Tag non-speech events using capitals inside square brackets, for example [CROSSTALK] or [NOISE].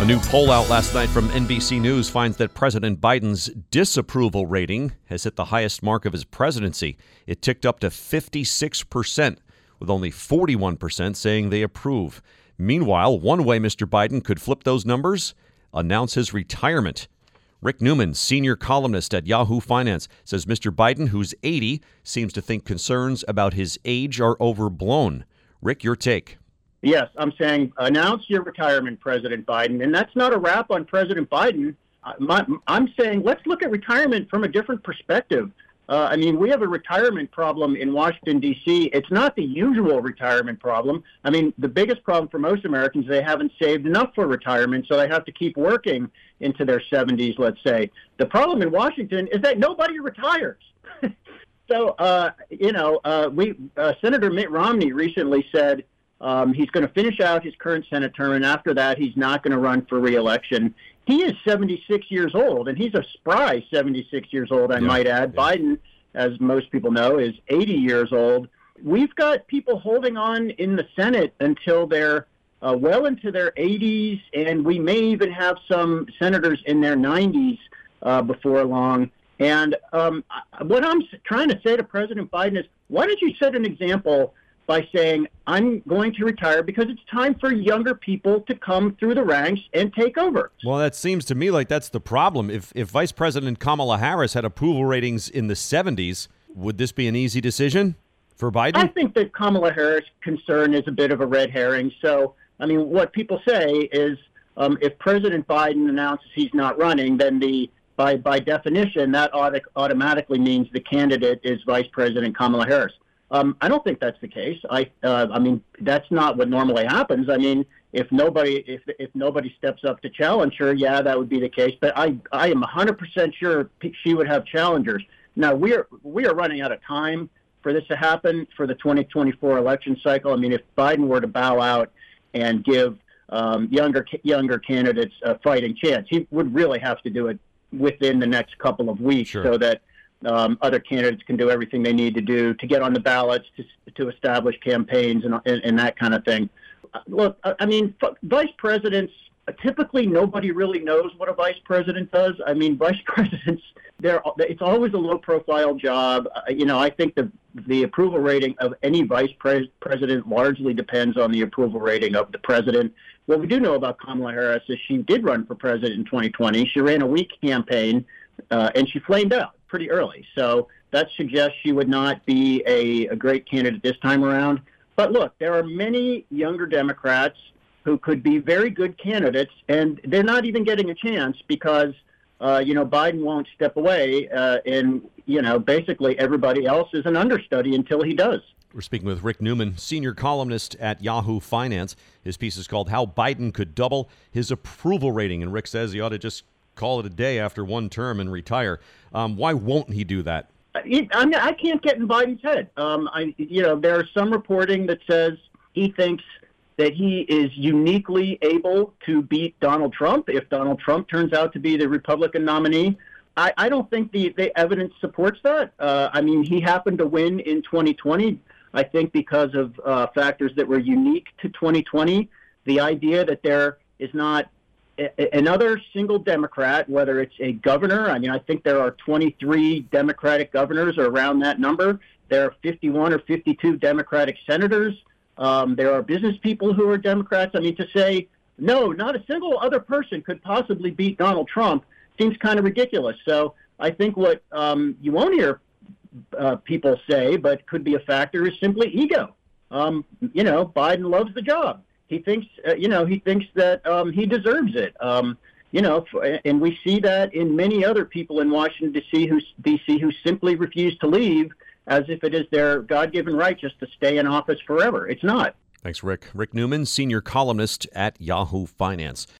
A new poll out last night from NBC News finds that President Biden's disapproval rating has hit the highest mark of his presidency. It ticked up to 56%, with only 41% saying they approve. Meanwhile, one way Mr. Biden could flip those numbers announce his retirement. Rick Newman, senior columnist at Yahoo Finance, says Mr. Biden, who's 80, seems to think concerns about his age are overblown. Rick, your take. Yes, I'm saying announce your retirement, President Biden. And that's not a rap on President Biden. I'm saying let's look at retirement from a different perspective. Uh, I mean, we have a retirement problem in Washington, D.C. It's not the usual retirement problem. I mean, the biggest problem for most Americans, they haven't saved enough for retirement, so they have to keep working into their 70s, let's say. The problem in Washington is that nobody retires. [LAUGHS] so, uh, you know, uh, we uh, Senator Mitt Romney recently said um, he's going to finish out his current Senate term, and after that, he's not going to run for reelection. He is 76 years old, and he's a spry 76 years old, I yeah, might add. Yeah. Biden, as most people know, is 80 years old. We've got people holding on in the Senate until they're uh, well into their 80s, and we may even have some senators in their 90s uh, before long. And um, what I'm trying to say to President Biden is, why don't you set an example by saying, I'm going to retire because it's time for younger people to come through the ranks and take over. Well, that seems to me like that's the problem. If, if Vice President Kamala Harris had approval ratings in the 70s, would this be an easy decision for Biden? I think that Kamala Harris' concern is a bit of a red herring. So, I mean, what people say is um, if President Biden announces he's not running, then the by, by definition, that auto- automatically means the candidate is Vice President Kamala Harris. Um, I don't think that's the case. I, uh, I mean, that's not what normally happens. I mean, if nobody, if if nobody steps up to challenge her, yeah, that would be the case. But I, I am 100% sure she would have challengers. Now we are we are running out of time for this to happen for the 2024 election cycle. I mean, if Biden were to bow out and give um, younger younger candidates a fighting chance, he would really have to do it within the next couple of weeks, sure. so that um, other candidates can do everything they need to do to get on the ballots, to, to establish campaigns, and, and, and that kind of thing. Look, I mean, vice presidents typically nobody really knows what a vice president does. I mean, [LAUGHS] vice presidents, they're, it's always a low profile job. Uh, you know, I think the, the approval rating of any vice pres- president largely depends on the approval rating of the president. What we do know about Kamala Harris is she did run for president in 2020. She ran a weak campaign uh, and she flamed out pretty early. So that suggests she would not be a, a great candidate this time around. But look, there are many younger Democrats who could be very good candidates, and they're not even getting a chance because, uh, you know, Biden won't step away, uh, and you know, basically everybody else is an understudy until he does. We're speaking with Rick Newman, senior columnist at Yahoo Finance. His piece is called "How Biden Could Double His Approval Rating," and Rick says he ought to just call it a day after one term and retire. Um, why won't he do that? I, mean, I can't get in Biden's head. Um, I, you know, there's some reporting that says he thinks that he is uniquely able to beat Donald Trump if Donald Trump turns out to be the Republican nominee. I, I don't think the, the evidence supports that. Uh, I mean, he happened to win in 2020, I think, because of uh, factors that were unique to 2020. The idea that there is not another single Democrat, whether it's a governor, I mean, I think there are 23 Democratic governors or around that number. There are 51 or 52 Democratic senators. Um, there are business people who are Democrats. I mean, to say, no, not a single other person could possibly beat Donald Trump seems kind of ridiculous. So I think what um, you won't hear uh, people say, but could be a factor, is simply ego. Um, you know, Biden loves the job he thinks, uh, you know, he thinks that um, he deserves it. Um, you know, and we see that in many other people in Washington D.C. who D.C. who simply refuse to leave, as if it is their God-given right just to stay in office forever. It's not. Thanks, Rick. Rick Newman, senior columnist at Yahoo Finance.